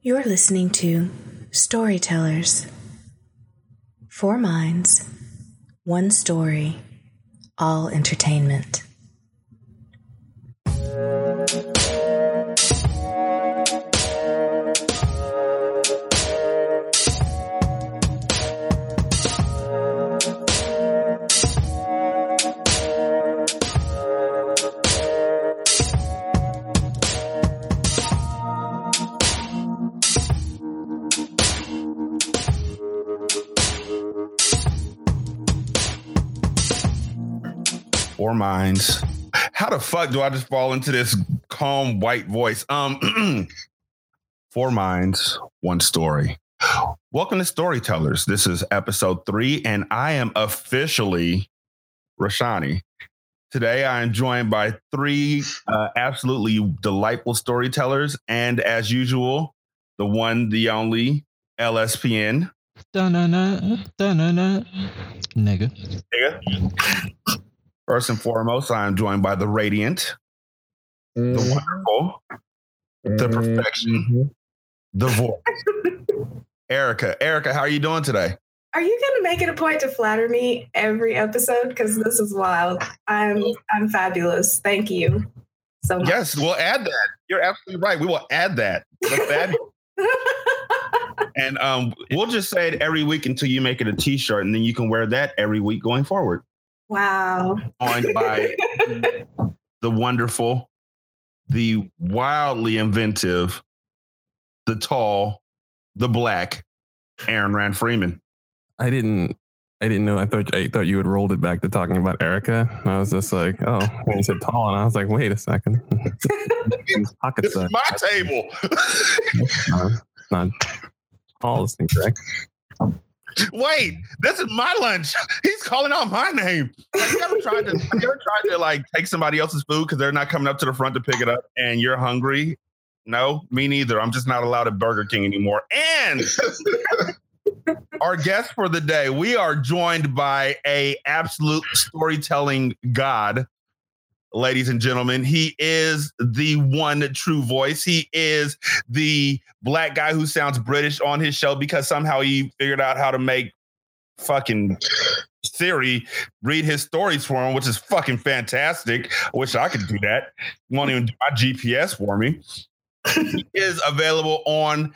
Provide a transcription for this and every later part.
You're listening to Storytellers. Four minds, one story, all entertainment. Four minds. How the fuck do I just fall into this calm white voice? Um, four minds, one story. Welcome to Storytellers. This is episode three, and I am officially Rashani. Today, I am joined by three uh, absolutely delightful storytellers, and as usual, the one, the only LSPN. Da-na-na, da-na-na. Nigga. First and foremost, I am joined by the radiant, the Mm-hmm. wonderful, the perfection, the voice. Erica, Erica, how are you doing today? Are you going to make it a point to flatter me every episode? Because this is wild. I'm I'm fabulous. Thank you so much. Yes, we'll add that. You're absolutely right. We will add that. And um, we'll just say it every week until you make it a T-shirt, and then you can wear that every week going forward. Wow. Joined by the wonderful, the wildly inventive, the tall, the black, Aaron Rand Freeman. I didn't. I didn't know. I thought I thought you had rolled it back to talking about Erica. And I was just like, oh, when you said tall, and I was like, wait a second. Pocket This is my table. No, it's not tall is incorrect. Wait, this is my lunch. He's calling out my name. Have you ever tried to? Have you ever tried to like take somebody else's food because they're not coming up to the front to pick it up, and you're hungry? No, me neither. I'm just not allowed at Burger King anymore. And our guest for the day, we are joined by a absolute storytelling god. Ladies and gentlemen, he is the one true voice. He is the black guy who sounds British on his show because somehow he figured out how to make fucking Siri read his stories for him, which is fucking fantastic. I wish I could do that. Won't even do my GPS for me. he is available on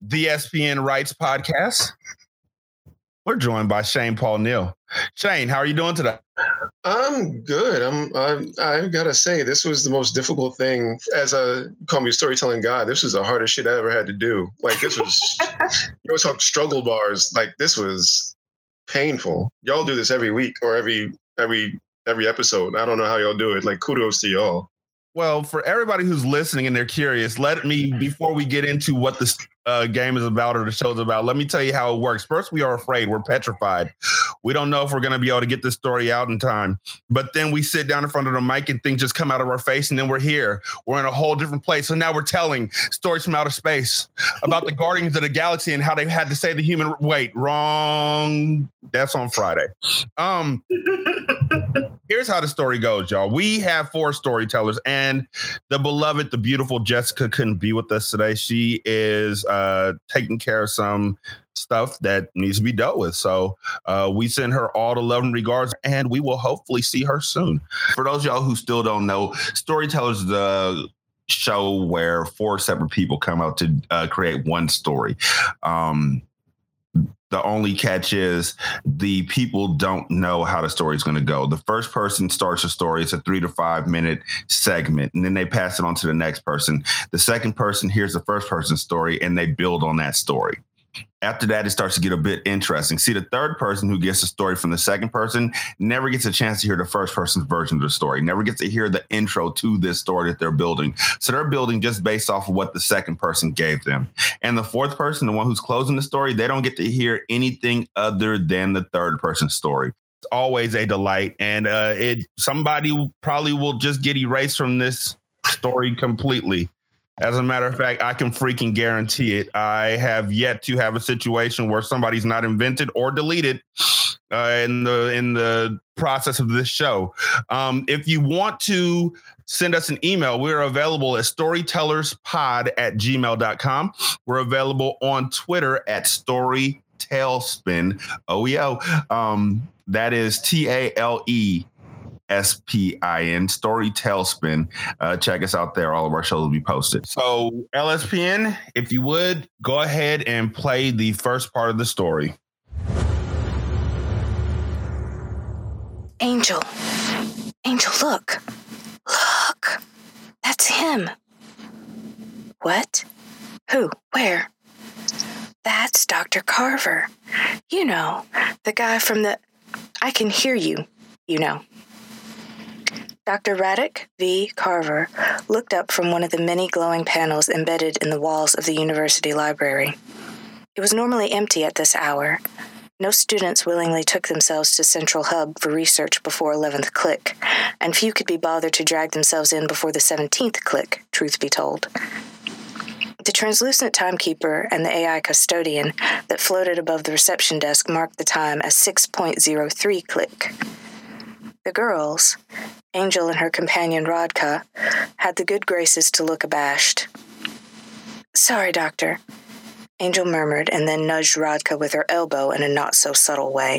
the SPN Rights podcast. We're joined by Shane Paul Neal. Shane, how are you doing today? I'm good. I'm, I'm. I gotta say, this was the most difficult thing. As a call me a storytelling guy, this was the hardest shit I ever had to do. Like this was. you always talk struggle bars. Like this was painful. Y'all do this every week or every every every episode. I don't know how y'all do it. Like kudos to y'all. Well, for everybody who's listening and they're curious, let me before we get into what this uh, game is about or the show's about, let me tell you how it works. First, we are afraid, we're petrified. We don't know if we're going to be able to get this story out in time. But then we sit down in front of the mic and things just come out of our face, and then we're here. We're in a whole different place. So now we're telling stories from outer space about the Guardians of the Galaxy and how they had to say the human. Wait, wrong. That's on Friday. Um, here's how the story goes, y'all. We have four storytellers, and the beloved, the beautiful Jessica couldn't be with us today. She is uh, taking care of some stuff that needs to be dealt with. So uh, we send her all the love and regards, and we will hopefully see her soon. For those y'all who still don't know, Storytellers the show where four separate people come out to uh, create one story. Um, the only catch is the people don't know how the story is going to go. The first person starts a story. It's a three to five minute segment, and then they pass it on to the next person. The second person hears the first person's story, and they build on that story. After that, it starts to get a bit interesting. See, the third person who gets the story from the second person never gets a chance to hear the first person's version of the story, never gets to hear the intro to this story that they're building. So they're building just based off of what the second person gave them. And the fourth person, the one who's closing the story, they don't get to hear anything other than the third person's story. It's always a delight. And uh, it somebody probably will just get erased from this story completely. As a matter of fact, I can freaking guarantee it. I have yet to have a situation where somebody's not invented or deleted uh, in the in the process of this show. Um, if you want to send us an email. We're available at storytellerspod at gmail.com. We're available on Twitter at storytailspin. OEO. Um, that is T A L E S P I N, Story Tailspin. Uh, check us out there. All of our shows will be posted. So, LSPN, if you would, go ahead and play the first part of the story. Angel. Angel, look. Look. That's him. What? Who? Where? That's Dr. Carver. You know, the guy from the. I can hear you, you know. Dr. Radek V. Carver looked up from one of the many glowing panels embedded in the walls of the university library. It was normally empty at this hour. No students willingly took themselves to Central Hub for research before 11th click, and few could be bothered to drag themselves in before the 17th click, truth be told. The translucent timekeeper and the AI custodian that floated above the reception desk marked the time as 6.03 click. The girls, Angel and her companion Rodka, had the good graces to look abashed. Sorry, Doctor, Angel murmured and then nudged Rodka with her elbow in a not so subtle way.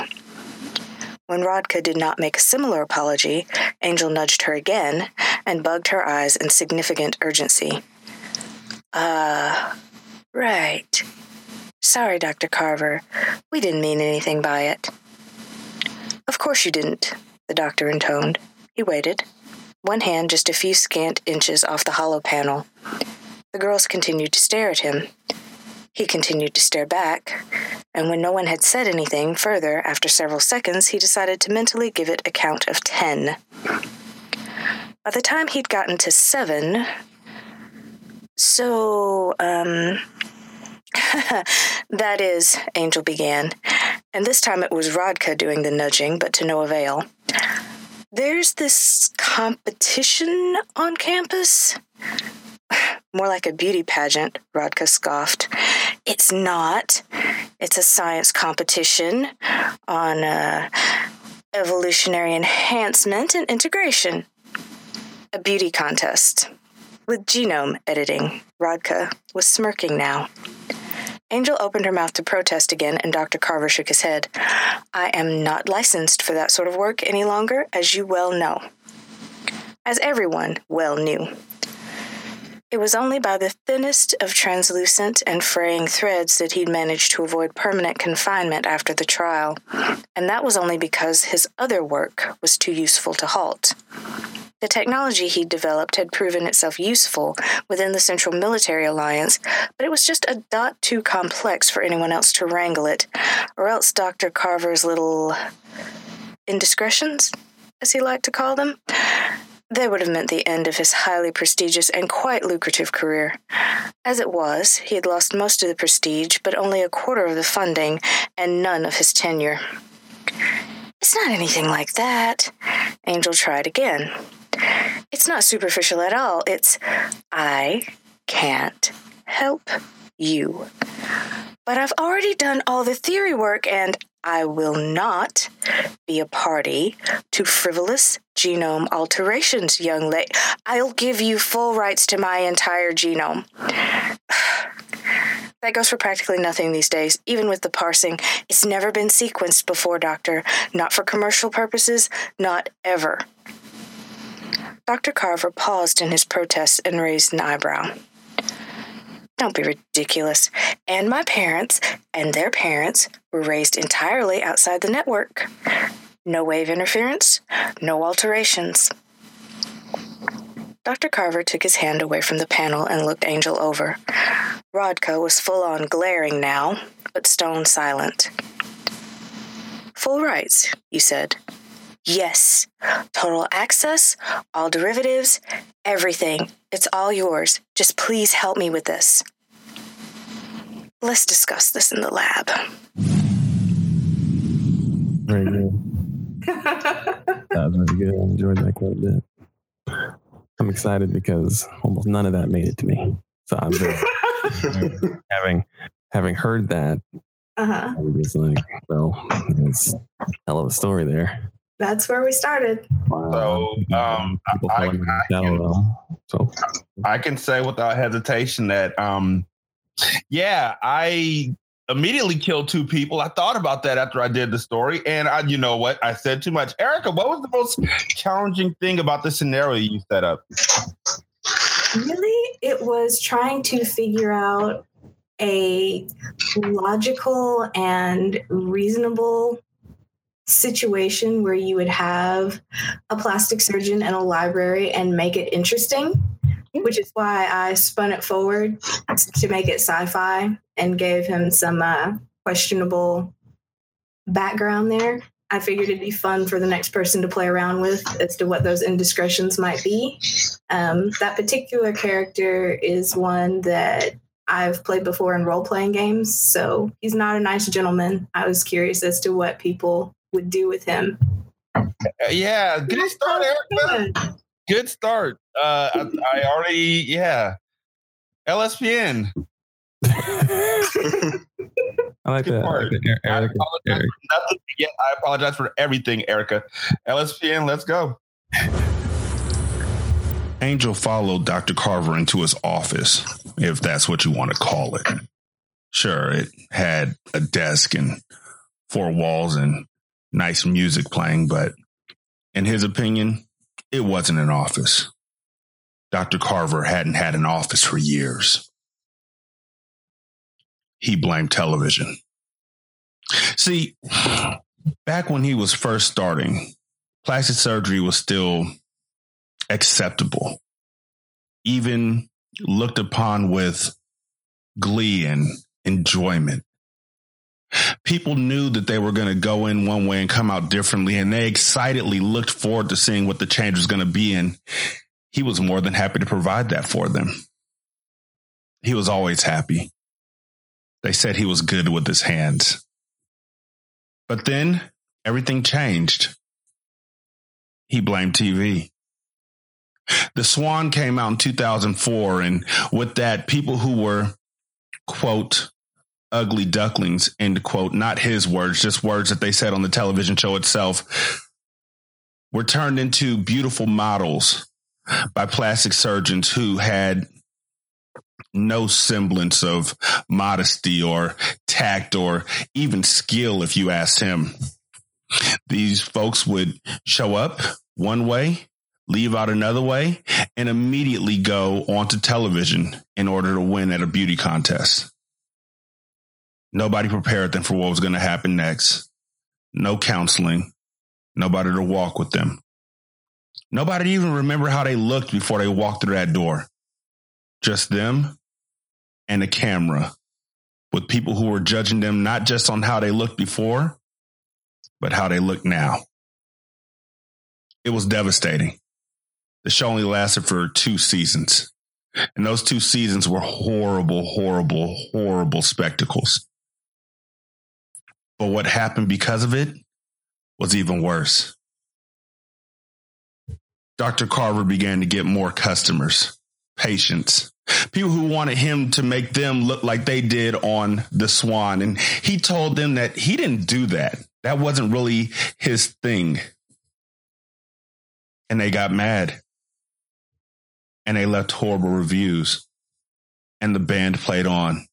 When Rodka did not make a similar apology, Angel nudged her again and bugged her eyes in significant urgency. Uh, right. Sorry, Dr. Carver. We didn't mean anything by it. Of course you didn't, the doctor intoned. He waited, one hand just a few scant inches off the hollow panel. The girls continued to stare at him. He continued to stare back, and when no one had said anything further after several seconds, he decided to mentally give it a count of ten. By the time he'd gotten to seven, so, um, that is, Angel began, and this time it was Rodka doing the nudging, but to no avail. There's this competition on campus. More like a beauty pageant, Rodka scoffed. It's not. It's a science competition on uh, evolutionary enhancement and integration. A beauty contest. With genome editing, Rodka was smirking now. Angel opened her mouth to protest again, and Dr. Carver shook his head. I am not licensed for that sort of work any longer, as you well know. As everyone well knew. It was only by the thinnest of translucent and fraying threads that he'd managed to avoid permanent confinement after the trial, and that was only because his other work was too useful to halt. The technology he'd developed had proven itself useful within the Central Military Alliance, but it was just a dot too complex for anyone else to wrangle it, or else Dr. Carver's little indiscretions, as he liked to call them, they would have meant the end of his highly prestigious and quite lucrative career. As it was, he had lost most of the prestige, but only a quarter of the funding, and none of his tenure. It's not anything like that. Angel tried again. It's not superficial at all. It's, I can't help you. But I've already done all the theory work and I will not be a party to frivolous genome alterations, young lady. I'll give you full rights to my entire genome. That goes for practically nothing these days, even with the parsing. It's never been sequenced before, Doctor. Not for commercial purposes, not ever. Dr. Carver paused in his protest and raised an eyebrow. Don't be ridiculous. And my parents and their parents were raised entirely outside the network. No wave interference, no alterations. Dr. Carver took his hand away from the panel and looked Angel over. Rodka was full on glaring now, but stone silent. Full rights, you said. Yes. Total access, all derivatives, everything. It's all yours. Just please help me with this. Let's discuss this in the lab. Very good. That was very good. I enjoyed that quite a bit. I'm excited because almost none of that made it to me. So I'm very, having having heard that, Uh huh. I was just like, well, it's a hell of a story there. That's where we started. So, um, people I- I- Michelle, though. So I can say without hesitation that, um, yeah, I immediately killed two people. I thought about that after I did the story, and I, you know what, I said too much. Erica, what was the most challenging thing about the scenario you set up? Really, it was trying to figure out a logical and reasonable situation where you would have a plastic surgeon and a library and make it interesting, which is why I spun it forward to make it sci fi and gave him some uh, questionable background there. I figured it'd be fun for the next person to play around with as to what those indiscretions might be. Um, that particular character is one that I've played before in role playing games, so he's not a nice gentleman. I was curious as to what people would do with him. Uh, yeah, good start, Erica. Good start. Uh, I, I already, yeah. LSPN. I like Good that. I part. like that. I apologize for nothing. Yeah, I apologize for everything, Erica. LSPN, let's go. Angel followed Dr. Carver into his office, if that's what you want to call it. Sure, it had a desk and four walls and nice music playing, but in his opinion, it wasn't an office. Dr. Carver hadn't had an office for years. He blamed television. See, back when he was first starting, plastic surgery was still acceptable, even looked upon with glee and enjoyment. People knew that they were going to go in one way and come out differently, and they excitedly looked forward to seeing what the change was going to be. And he was more than happy to provide that for them. He was always happy. They said he was good with his hands. But then everything changed. He blamed TV. The Swan came out in 2004, and with that, people who were, quote, ugly ducklings, end quote, not his words, just words that they said on the television show itself, were turned into beautiful models by plastic surgeons who had no semblance of modesty or tact or even skill, if you asked him. These folks would show up one way, leave out another way, and immediately go onto television in order to win at a beauty contest. Nobody prepared them for what was going to happen next. No counseling. Nobody to walk with them. Nobody even remember how they looked before they walked through that door. Just them and a camera with people who were judging them not just on how they looked before, but how they look now. It was devastating. The show only lasted for two seasons. And those two seasons were horrible, horrible, horrible spectacles. But what happened because of it was even worse. Dr. Carver began to get more customers, patients, people who wanted him to make them look like they did on The Swan. And he told them that he didn't do that. That wasn't really his thing. And they got mad. And they left horrible reviews. And the band played on.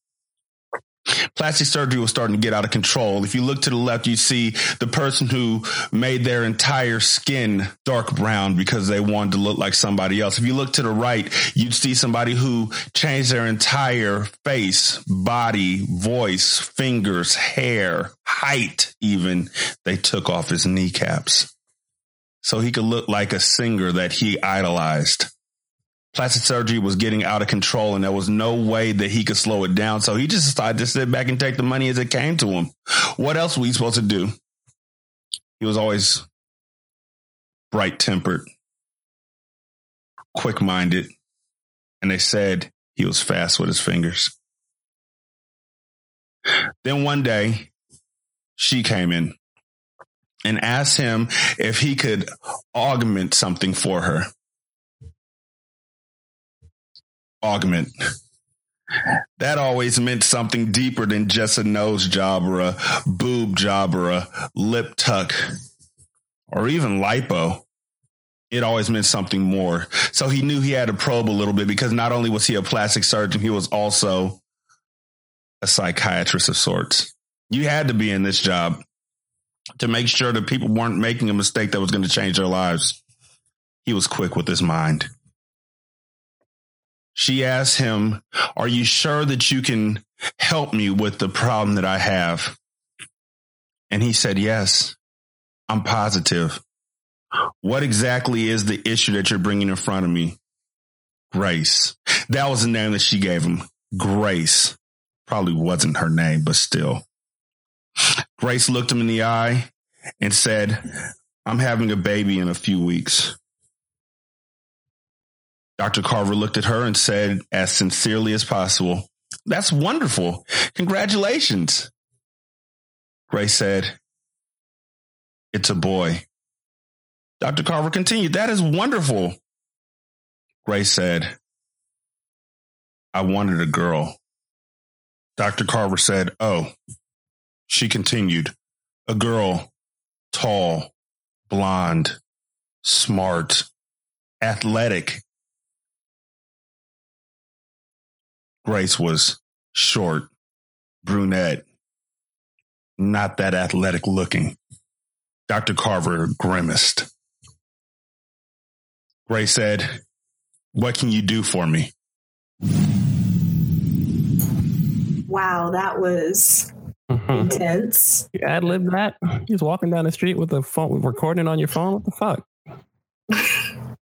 Plastic surgery was starting to get out of control. If you look to the left, you see the person who made their entire skin dark brown because they wanted to look like somebody else. If you look to the right, you'd see somebody who changed their entire face, body, voice, fingers, hair, height, even. They took off his kneecaps so he could look like a singer that he idolized plastic surgery was getting out of control and there was no way that he could slow it down. So he just decided to sit back and take the money as it came to him. What else were you supposed to do? He was always bright tempered, quick minded, and they said he was fast with his fingers. Then one day, she came in and asked him if he could augment something for her augment. That always meant something deeper than just a nose job or a boob job or a lip tuck or even lipo, it always meant something more. So he knew he had to probe a little bit because not only was he a plastic surgeon, he was also a psychiatrist of sorts. You had to be in this job to make sure that people weren't making a mistake that was going to change their lives. He was quick with his mind. She asked him, Are you sure that you can help me with the problem that I have? And he said, Yes, I'm positive. What exactly is the issue that you're bringing in front of me? Grace. That was the name that she gave him. Grace. Probably wasn't her name, but still. Grace looked him in the eye and said, I'm having a baby in a few weeks. Dr. Carver looked at her and said, as sincerely as possible, That's wonderful. Congratulations. Grace said, It's a boy. Dr. Carver continued, That is wonderful. Grace said, I wanted a girl. Dr. Carver said, Oh. She continued, A girl, tall, blonde, smart, athletic. Grace was short, brunette, not that athletic looking. Dr. Carver grimaced. Grace said, What can you do for me? Wow, that was Mhm. intense. You ad lib that? You just walking down the street with a phone, recording on your phone? What the fuck?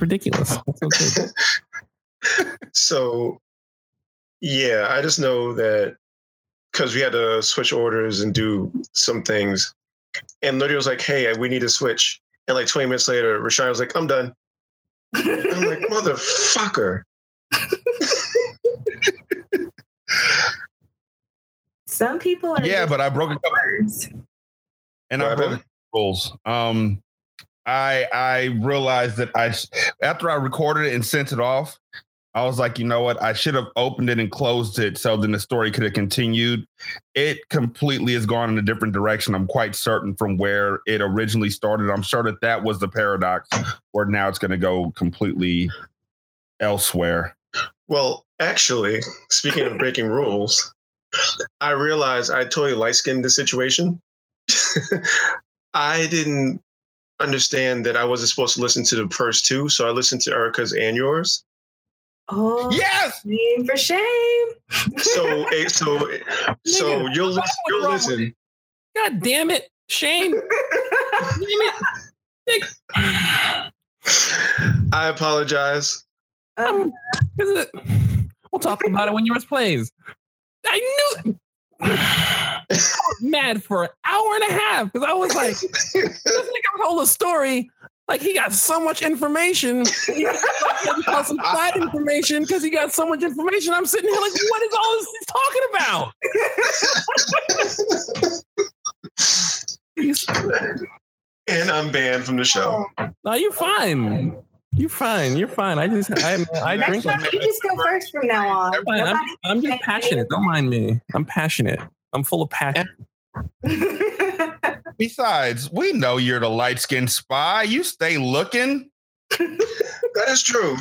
Ridiculous. That's okay. So, yeah, I just know that because we had to switch orders and do some things, and Lydia was like, "Hey, we need to switch." And like 20 minutes later, Rashawn was like, "I'm done." I'm like, "Motherfucker!" Some people are Yeah, but I broke a couple words. and What I broke rules. Um, I I realized that I after I recorded it and sent it off, I was like, you know what? I should have opened it and closed it so then the story could have continued. It completely has gone in a different direction. I'm quite certain from where it originally started. I'm sure that that was the paradox, where now it's going to go completely elsewhere. Well, actually, speaking of breaking rules, I realized I totally light skinned the situation. I didn't understand that I wasn't supposed to listen to the first two, so I listened to Erica's and yours. Oh, Yes. shame for shame. So, eh, so, so you'll listen. You'll listen. God damn it. shame. Damn it. I apologize. Um, Is it? We'll talk about it when yours plays. I knew I was mad for an hour and a half because I was like, this nigga told a story. Like he got so much information. He got he got some side information because he got so much information. I'm sitting here like, what is all this he's talking about? And I'm banned from the show. No, you're fine. You're fine. You're fine. I just I I drink. time, you just go first from now on. Fine. I'm, I'm just passionate. Don't mind me. I'm passionate. I'm full of passion. Besides, we know you're the light skinned spy. You stay looking. That is true.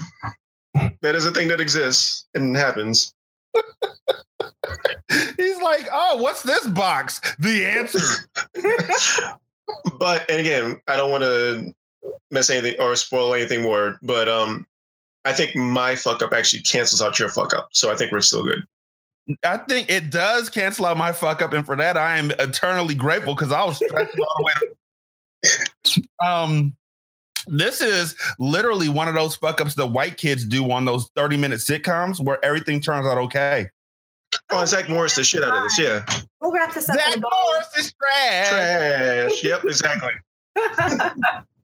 That is a thing that exists and happens. He's like, oh, what's this box? The answer. but and again, I don't want to mess anything or spoil anything more. But um, I think my fuck up actually cancels out your fuck up. So I think we're still good. I think it does cancel out my fuck up, and for that I am eternally grateful because I was stressing all the way. Um, this is literally one of those fuck ups that white kids do on those thirty minute sitcoms where everything turns out okay. Oh, Zach Morris the shit out of this. Yeah, We'll wrap this up. Zach Morris is trash. trash. Yep, exactly.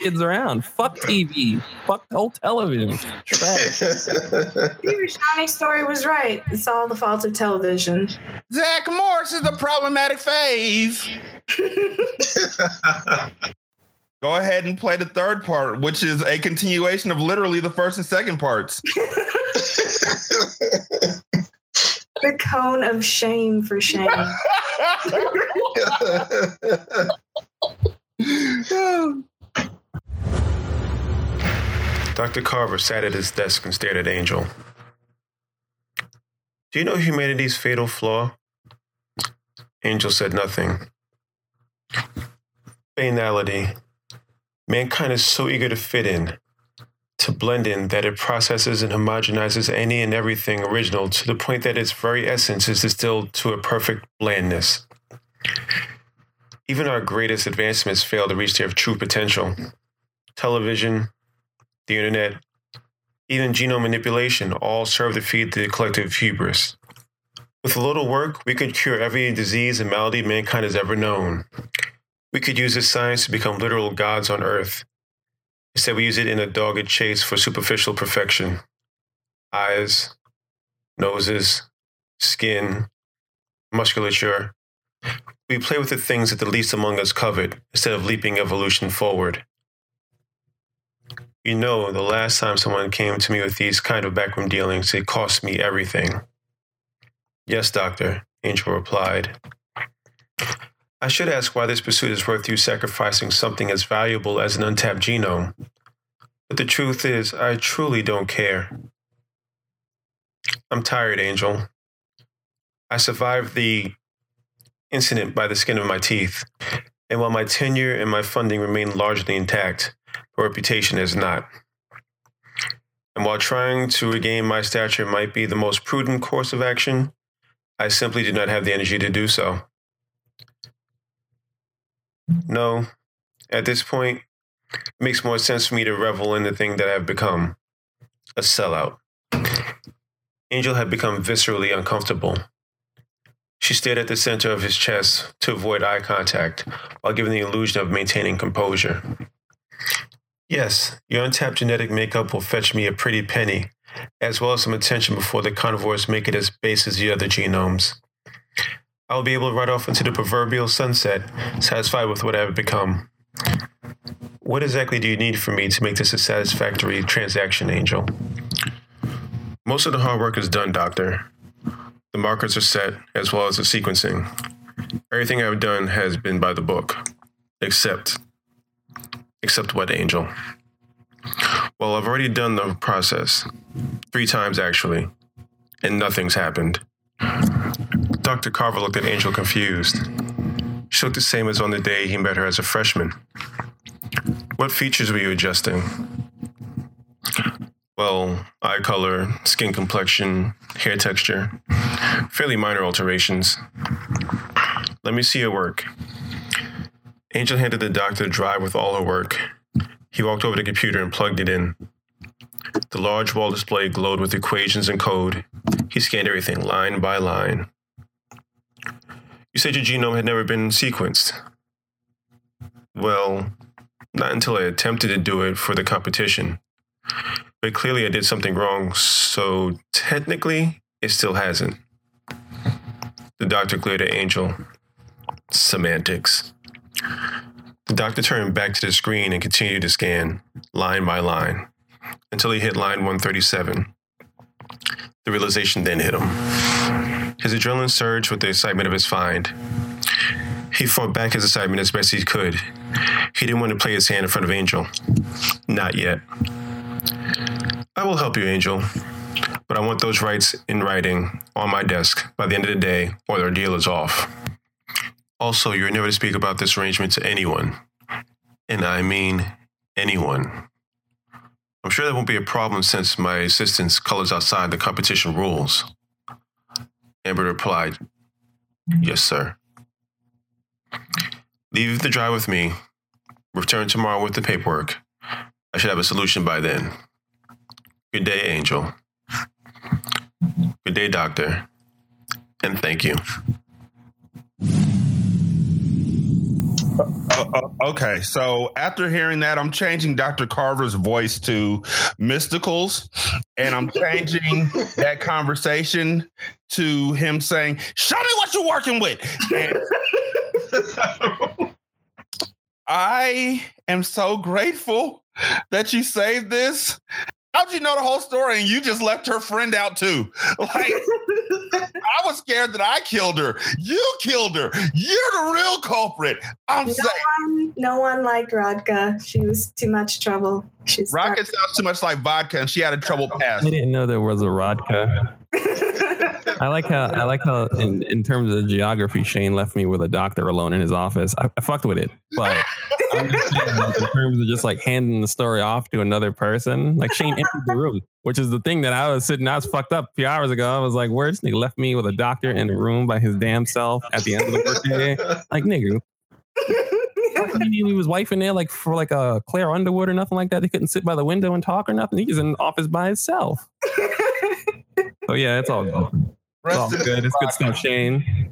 bow. Kids around. Fuck TV. Fuck whole television. Trash. Your shiny story was right. It's all the fault of television. Zach Morris is the problematic phase. Go ahead and play the third part, which is a continuation of literally the first and second parts. The cone of shame for shame. Dr. Carver sat at his desk and stared at Angel. Do you know humanity's fatal flaw? Angel said nothing. Banality. Mankind is so eager to fit in, to blend in, that it processes and homogenizes any and everything original to the point that its very essence is distilled to a perfect blandness. Even our greatest advancements fail to reach their true potential. Television, the internet, even genome manipulation all serve to feed the collective hubris. With a little work, we could cure every disease and malady mankind has ever known. We could use this science to become literal gods on earth. Instead, we use it in a dogged chase for superficial perfection. Eyes, noses, skin, musculature. We play with the things that the least among us covet instead of leaping evolution forward. You know, the last time someone came to me with these kind of backroom dealings, it cost me everything. Yes, doctor, Angel replied. I should ask why this pursuit is worth you sacrificing something as valuable as an untapped genome. But the truth is, I truly don't care. I'm tired, Angel. I survived the incident by the skin of my teeth, and while my tenure and my funding remain largely intact, reputation is not. And while trying to regain my stature might be the most prudent course of action, I simply did not have the energy to do so. No, at this point, it makes more sense for me to revel in the thing that I've become a sellout. Angel had become viscerally uncomfortable. She stared at the center of his chest to avoid eye contact while giving the illusion of maintaining composure. Yes, your untapped genetic makeup will fetch me a pretty penny, as well as some attention before the carnivores make it as base as the other genomes. I'll be able to ride off into the proverbial sunset, satisfied with what I've become. What exactly do you need from me to make this a satisfactory transaction, Angel? Most of the hard work is done, Doctor. The markers are set, as well as the sequencing. Everything I've done has been by the book, except. Except what, Angel? Well, I've already done the process. Three times, actually. And nothing's happened. Dr. Carver looked at Angel confused. She looked the same as on the day he met her as a freshman. What features were you adjusting? Well, eye color, skin complexion, hair texture. Fairly minor alterations. Let me see your work. Angel handed the doctor the drive with all her work. He walked over to the computer and plugged it in. The large wall display glowed with equations and code. He scanned everything line by line. You said your genome had never been sequenced. Well, not until I attempted to do it for the competition. But clearly I did something wrong, so technically it still hasn't. The doctor glared at Angel. Semantics. The doctor turned back to the screen and continued to scan, line by line, until he hit line 137. The realization then hit him. His adrenaline surged with the excitement of his find. He fought back his excitement as best he could. He didn't want to play his hand in front of Angel. Not yet. I will help you, Angel. But I want those rights in writing on my desk by the end of the day, or their deal is off. Also, you're never to speak about this arrangement to anyone. And I mean anyone. I'm sure that won't be a problem since my assistance colors outside the competition rules. Amber replied, Yes, sir. Leave the drive with me. Return tomorrow with the paperwork. I should have a solution by then. Good day, Angel. Good day, Doctor. And thank you. Uh, uh, okay, so after hearing that, I'm changing Dr. Carver's voice to Mystikal's, and I'm changing that conversation to him saying, "Show me what you're working with." And I am so grateful that you saved this. How'd you know the whole story and you just left her friend out too? Like, I was scared that I killed her. You killed her. You're the real culprit. I'm no saying. one, no one liked Rodka. She was too much trouble. She's Rodka sounds too much like vodka, and she had a trouble past. I didn't know there was a Rodka. I like how I like how in, in terms of geography, Shane left me with a doctor alone in his office. I, I fucked with it, but I'm just like, in terms of just like handing the story off to another person, like Shane entered the room, which is the thing that I was sitting. I was fucked up a few hours ago. I was like, "Where this nigga left me with a doctor in the room by his damn self at the end of the workday?" Like, nigga, he his wife in there like for like a Claire Underwood or nothing like that. They couldn't sit by the window and talk or nothing. He was in the office by himself. So yeah, it's all good. It's all good. It's good stuff, Shane.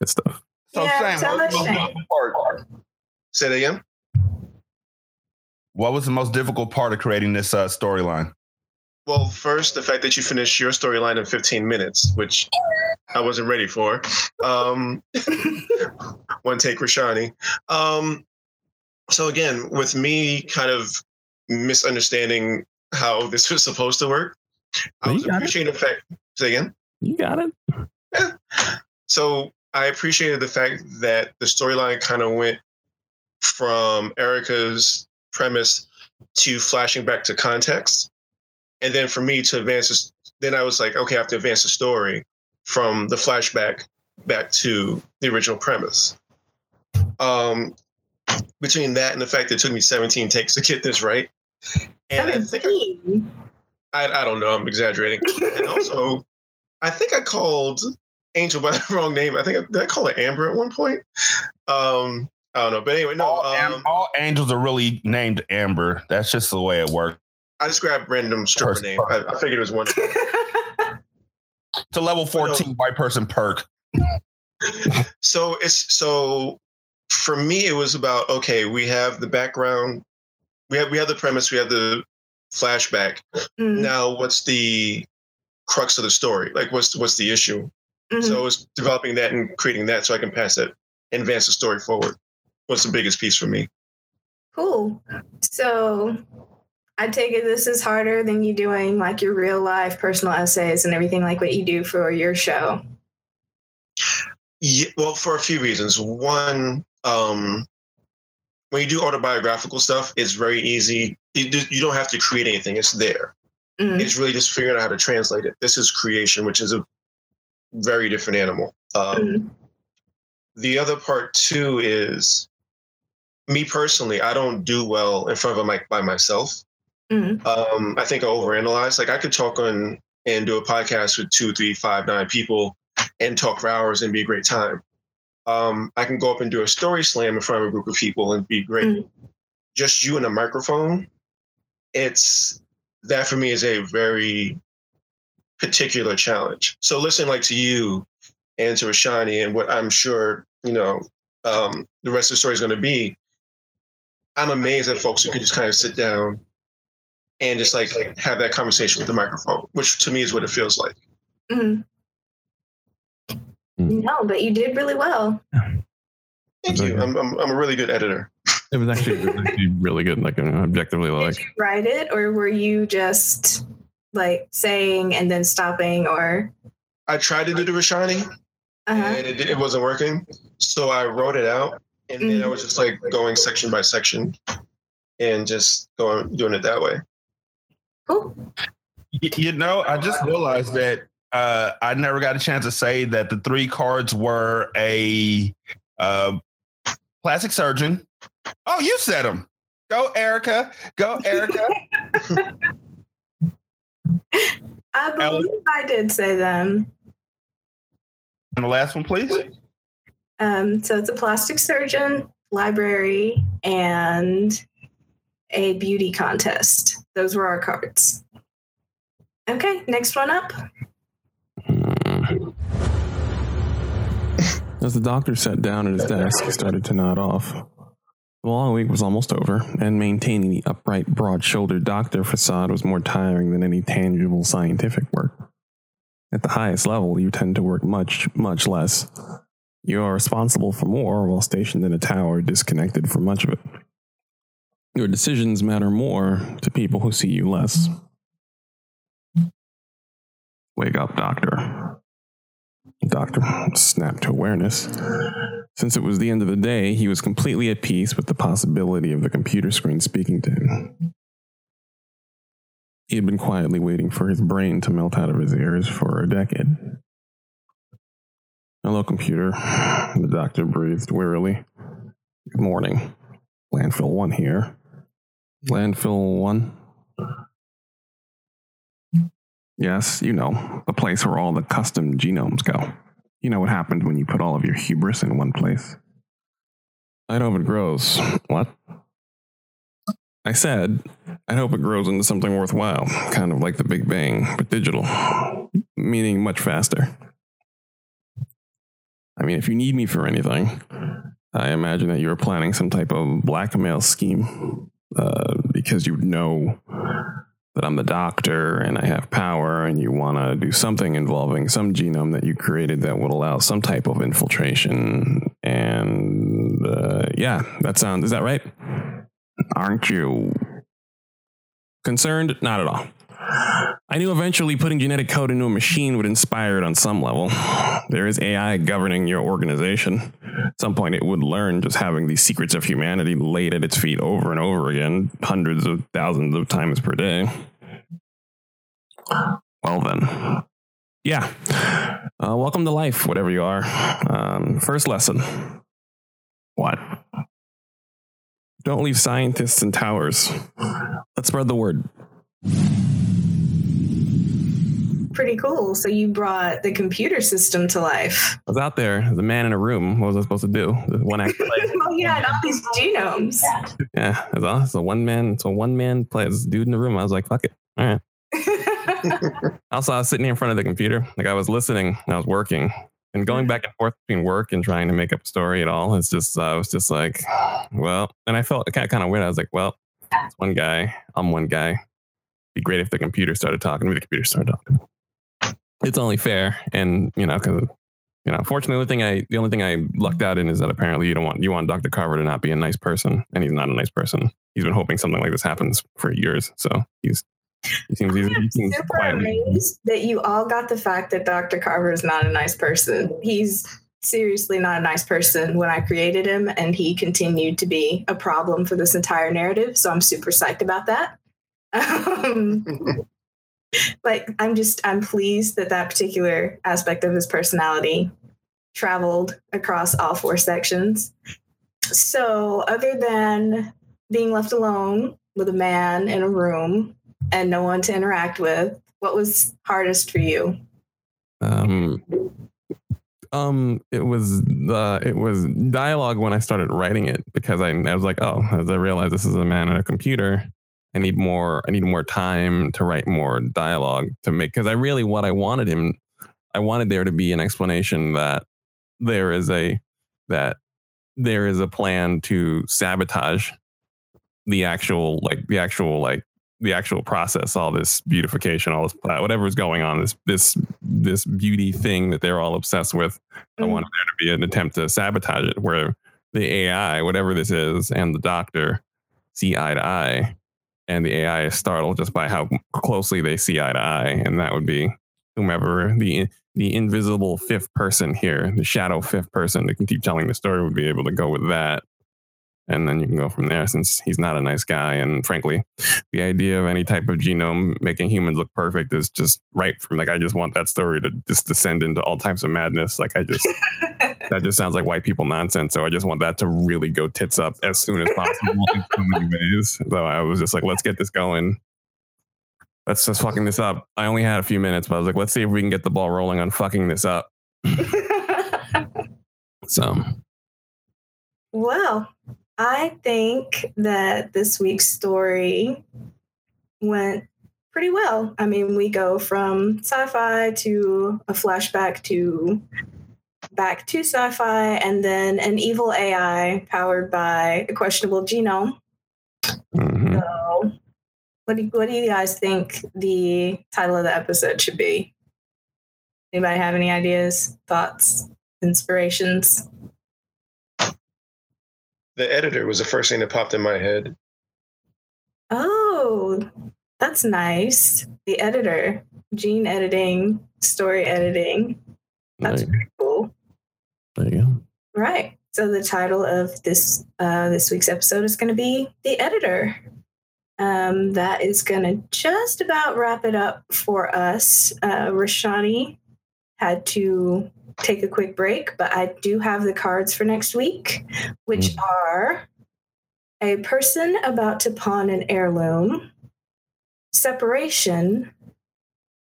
It's good stuff. So, Yeah, Shane, tell what was, the most difficult part? Say that again. what was the most difficult part of creating this uh, storyline? Well, first, the fact that you finished your storyline in 15 minutes, which I wasn't ready for. Um, one take, Rashani. Um, so again, with me kind of misunderstanding how this was supposed to work, I You was appreciating the fact. Say again. You got it. Yeah. So I appreciated the fact that the storyline kind of went from Erica's premise to flashing back to context. And then for me to advance this, then I was like, okay, I have to advance the story from the flashback back to the original premise. Um, between that and the fact that it took me 17 takes to get this right. And I think I, 17. I, I don't know, I'm exaggerating. And also, I think I called Angel by the wrong name. I think I, did I call it Amber at one point. Um, I don't know, but anyway, no. all, Um, all angels are really named Amber. That's just the way it works. I just grabbed random stripper name. I, I figured it was one. It's a level 14 white person perk. so it's so for me it was about okay we have the background we have we have the premise we have the flashback Mm, now what's the crux of the story like what's what's the issue mhm. so it's developing that and creating that so i can pass it and advance the story forward What's the biggest piece for me Cool. So I take it this is harder than you doing like your real life personal essays and everything like what you do for your show. yeah, well for a few reasons one um when you do autobiographical stuff it's very easy you, do- you don't have to create anything it's there Mm, it's really just figuring out how to translate it. This is creation, which is a very different animal. Um, mm, the other part too is me personally. I don't do well in front of a mic by myself. mm, Um, I think I overanalyze. Like I could talk on and do a podcast with two, three, five, nine people and talk for hours and be a great time. Um, I can go up and do a story slam in front of a group of people and be great. Mm. Just you and a microphone. It's that for me is a very particular challenge. So listening like to you and to Rashani and what I'm sure you know um, the rest of the story is going to be. I'm amazed at folks who can just kind of sit down and just like have that conversation with the microphone, which to me is what it feels like. mm. Mm. No, but you did really well. Thank you. I'm, I'm, I'm a really good editor. It was actually, it was actually really good. Like objectively, Like, Did like you write it or were you just like saying and then stopping or I tried to do the Rashani uh-huh. and it, it wasn't working. So I wrote it out and then I was just like going section by section and just going doing it that way. Cool. You know, I just realized that uh, I never got a chance to say that the three cards were a uh, plastic surgeon. Oh, you said them. Go, Erica. Go, Erica. I believe I did say them. and the last one, please. Um, so it's a plastic surgeon, library, and a beauty contest. Those were our cards. Okay, next one up. As the doctor sat down at his desk, he started to nod off. The long week was almost over, and maintaining the upright, broad shouldered doctor facade was more tiring than any tangible scientific work. At the highest level, you tend to work much, much less. You are responsible for more while stationed in a tower disconnected from much of it. Your decisions matter more to people who see you less. Wake up, doctor. Doctor snapped to awareness. Since it was the end of the day, he was completely at peace with the possibility of the computer screen speaking to him. He had been quietly waiting for his brain to melt out of his ears for a decade. Hello, computer. The doctor breathed wearily. Good morning. Landfill 1 here. Landfill 1? Yes, you know, the place where all the custom genomes go. You know what happens when you put all of your hubris in one place. I'd hope it grows. What? I said, I'd hope it grows into something worthwhile, kind of like the Big Bang, but digital, meaning much faster. I mean, if you need me for anything, I imagine that you're planning some type of blackmail scheme uh, because you know that I'm the doctor and I have power, and you want to do something involving some genome that you created that would allow some type of infiltration. And uh, yeah, that sounds, is that right? Aren't you concerned? Not at all. I knew eventually putting genetic code into a machine would inspire it on some level. There is AI governing your organization. At some point, it would learn just having these secrets of humanity laid at its feet over and over again, hundreds of thousands of times per day. Well, then. Yeah. Uh, welcome to life, whatever you are. Um, first lesson. What? Don't leave scientists in towers. Let's spread the word. Pretty cool. So you brought the computer system to life. I was out there, the man in a room. What was I supposed to do? One act play. oh yeah, and all these genomes. Yeah, it's a, it's a one man. It's a one man play. This dude in the room. I was like, fuck it. All right. also, I was sitting in front of the computer, like I was listening and I was working and going back and forth between work and trying to make up a story at all. It's just, uh, I was just like, well, and I felt kind of, kind of weird. I was like, well, it's one guy. I'm one guy. Be great if the computer started talking. Maybe the computer started talking. It's only fair, and you know, because you know, fortunately, the thing I, the only thing I lucked out in is that apparently you don't want you want Dr. Carver to not be a nice person, and he's not a nice person. He's been hoping something like this happens for years, so he's he seems, he's, he seems Super quietly. amazed that you all got the fact that Dr. Carver is not a nice person. He's seriously not a nice person when I created him, and he continued to be a problem for this entire narrative. So I'm super psyched about that. Um, like I'm just I'm pleased that that particular aspect of his personality traveled across all four sections. So other than being left alone with a man in a room and no one to interact with, what was hardest for you? Um, um, it was the it was dialogue when I started writing it because I, I was like, oh, as I realized this is a man on a computer, I need more. I need more time to write more dialogue to make because I really what I wanted him. I wanted there to be an explanation that there is a that there is a plan to sabotage the actual like the actual like the actual process all this beautification all this whatever is going on this this this beauty thing that they're all obsessed with i Mm. wanted there to be an attempt to sabotage it where the ai whatever this is and the doctor see eye to eye and the ai is startled just by how closely they see eye to eye and that would be whomever the the invisible fifth person here the shadow fifth person that can keep telling the story would be able to go with that and then you can go from there since he's not a nice guy. And frankly the idea of any type of genome making humans look perfect is just right from like i just want that story to just descend into all types of madness. Like i just that just sounds like white people nonsense. So i just want that to really go tits up as soon as possible. In so many ways. So i was just like let's get this going. Let's just fucking this up. I only had a few minutes but i was like let's see if we can get the ball rolling on fucking this up. So. Well, I think that this week's story went pretty well. I mean, we go from sci-fi to a flashback to back to sci-fi and then an evil AI powered by a questionable genome. mhm. So, what do, what do you guys think the title of the episode should be? Anybody have any ideas, thoughts, inspirations? The editor was the first thing that popped in my head. Oh, That's nice. The editor, gene editing, story editing. That's There, pretty cool. there you go. Right. So the title of this uh, this week's episode is going to be the editor. Um, that is going to just about wrap it up for us. Uh, Rashani had to take a quick break, but I do have the cards for next week, which mm. are a person about to pawn an heirloom, separation,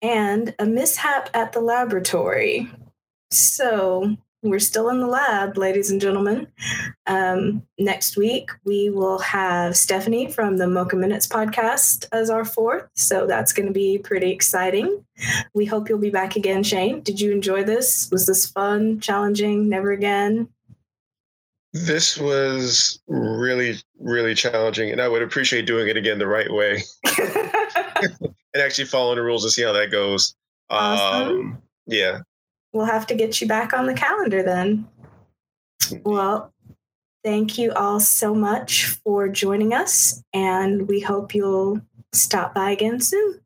and a mishap at the laboratory. So we're still in the lab, ladies and gentlemen. Um, next week, we will have Stephanie from the Mocha Minutes podcast as our fourth. So that's going to be pretty exciting. We hope you'll be back again, Shane. Did you enjoy this? Was this fun, challenging? Never again? This was really, really challenging, and I would appreciate doing it again the right way and actually following the rules to see how that goes. Awesome. Um, yeah. We'll have to get you back on the calendar then. Well, thank you all so much for joining us, and we hope you'll stop by again soon.